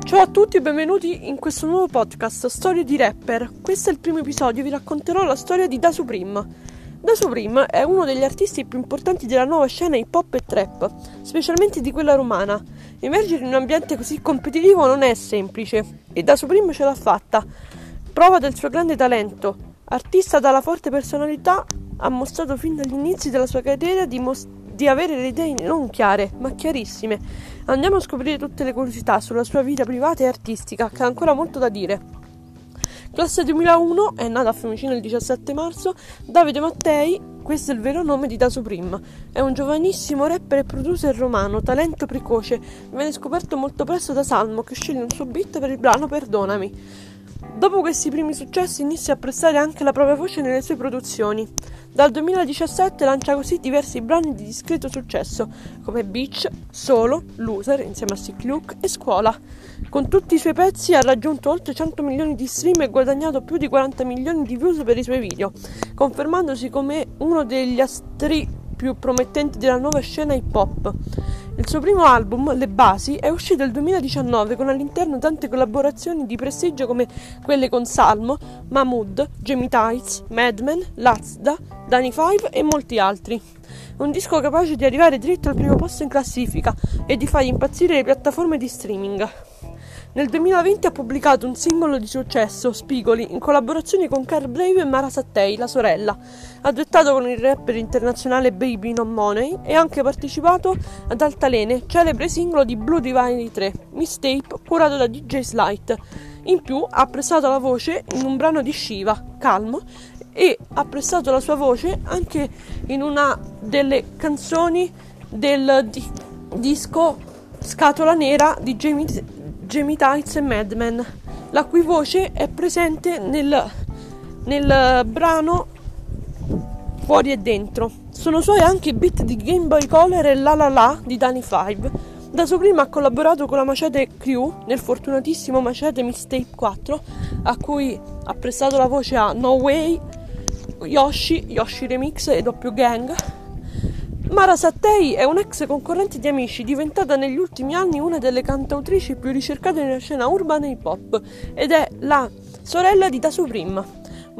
Ciao a tutti e benvenuti in questo nuovo podcast Storie di Rapper. Questo è il primo episodio, vi racconterò la storia di Da Supreme. Da Supreme è uno degli artisti più importanti della nuova scena hip hop e trap, specialmente di quella romana. Emergere in un ambiente così competitivo non è semplice e Da Supreme ce l'ha fatta. Prova del suo grande talento. Artista dalla forte personalità, ha mostrato fin dagli inizi della sua carriera di, most- di avere le idee non chiare, ma chiarissime. Andiamo a scoprire tutte le curiosità sulla sua vita privata e artistica, che ha ancora molto da dire. Classe 2001, è nata a Fiumicino il 17 marzo, Davide Mattei, questo è il vero nome di Da Supreme. È un giovanissimo rapper e producer romano, talento precoce, viene scoperto molto presto da Salmo che sceglie un suo beat per il brano Perdonami. Dopo questi primi successi inizia a prestare anche la propria voce nelle sue produzioni. Dal 2017 lancia così diversi brani di discreto successo, come Beach, Solo, Loser insieme a Sick Luke e Scuola. Con tutti i suoi pezzi ha raggiunto oltre 100 milioni di stream e guadagnato più di 40 milioni di views per i suoi video, confermandosi come uno degli astri più promettenti della nuova scena hip hop. Il suo primo album, Le Basi, è uscito nel 2019 con all'interno tante collaborazioni di prestigio come quelle con Salmo, Mahmood, Jamie Tights, Madman, Lazda, Danny Five e molti altri. Un disco capace di arrivare dritto al primo posto in classifica e di far impazzire le piattaforme di streaming. Nel 2020 ha pubblicato un singolo di successo, Spigoli, in collaborazione con Carl Brave e Mara Sattei, la sorella. Ha duettato con il rapper internazionale Baby Non Money e ha anche partecipato ad Altalene, celebre singolo di Blue Divine 3, Mistape, curato da DJ Slight. In più ha prestato la voce in un brano di Shiva, Calmo, e ha prestato la sua voce anche in una delle canzoni del di- disco Scatola Nera di Jamie Jamie Tights e Madman, la cui voce è presente nel, nel brano Fuori e Dentro. Sono suoi anche i beat di Game Boy Color e La La La di Danny Five. Da suo prima ha collaborato con la Macete Crew nel fortunatissimo Macete Mistake 4, a cui ha prestato la voce a No Way, Yoshi, Yoshi Remix e Doppio Gang. Mara Sattei è un'ex concorrente di Amici, diventata negli ultimi anni una delle cantautrici più ricercate nella scena urbana hip hop ed è la sorella di Da Supreme.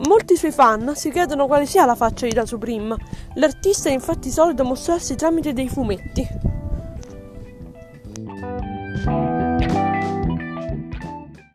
Molti suoi fan si chiedono quale sia la faccia di Da Supreme. L'artista è infatti solito mostrarsi tramite dei fumetti.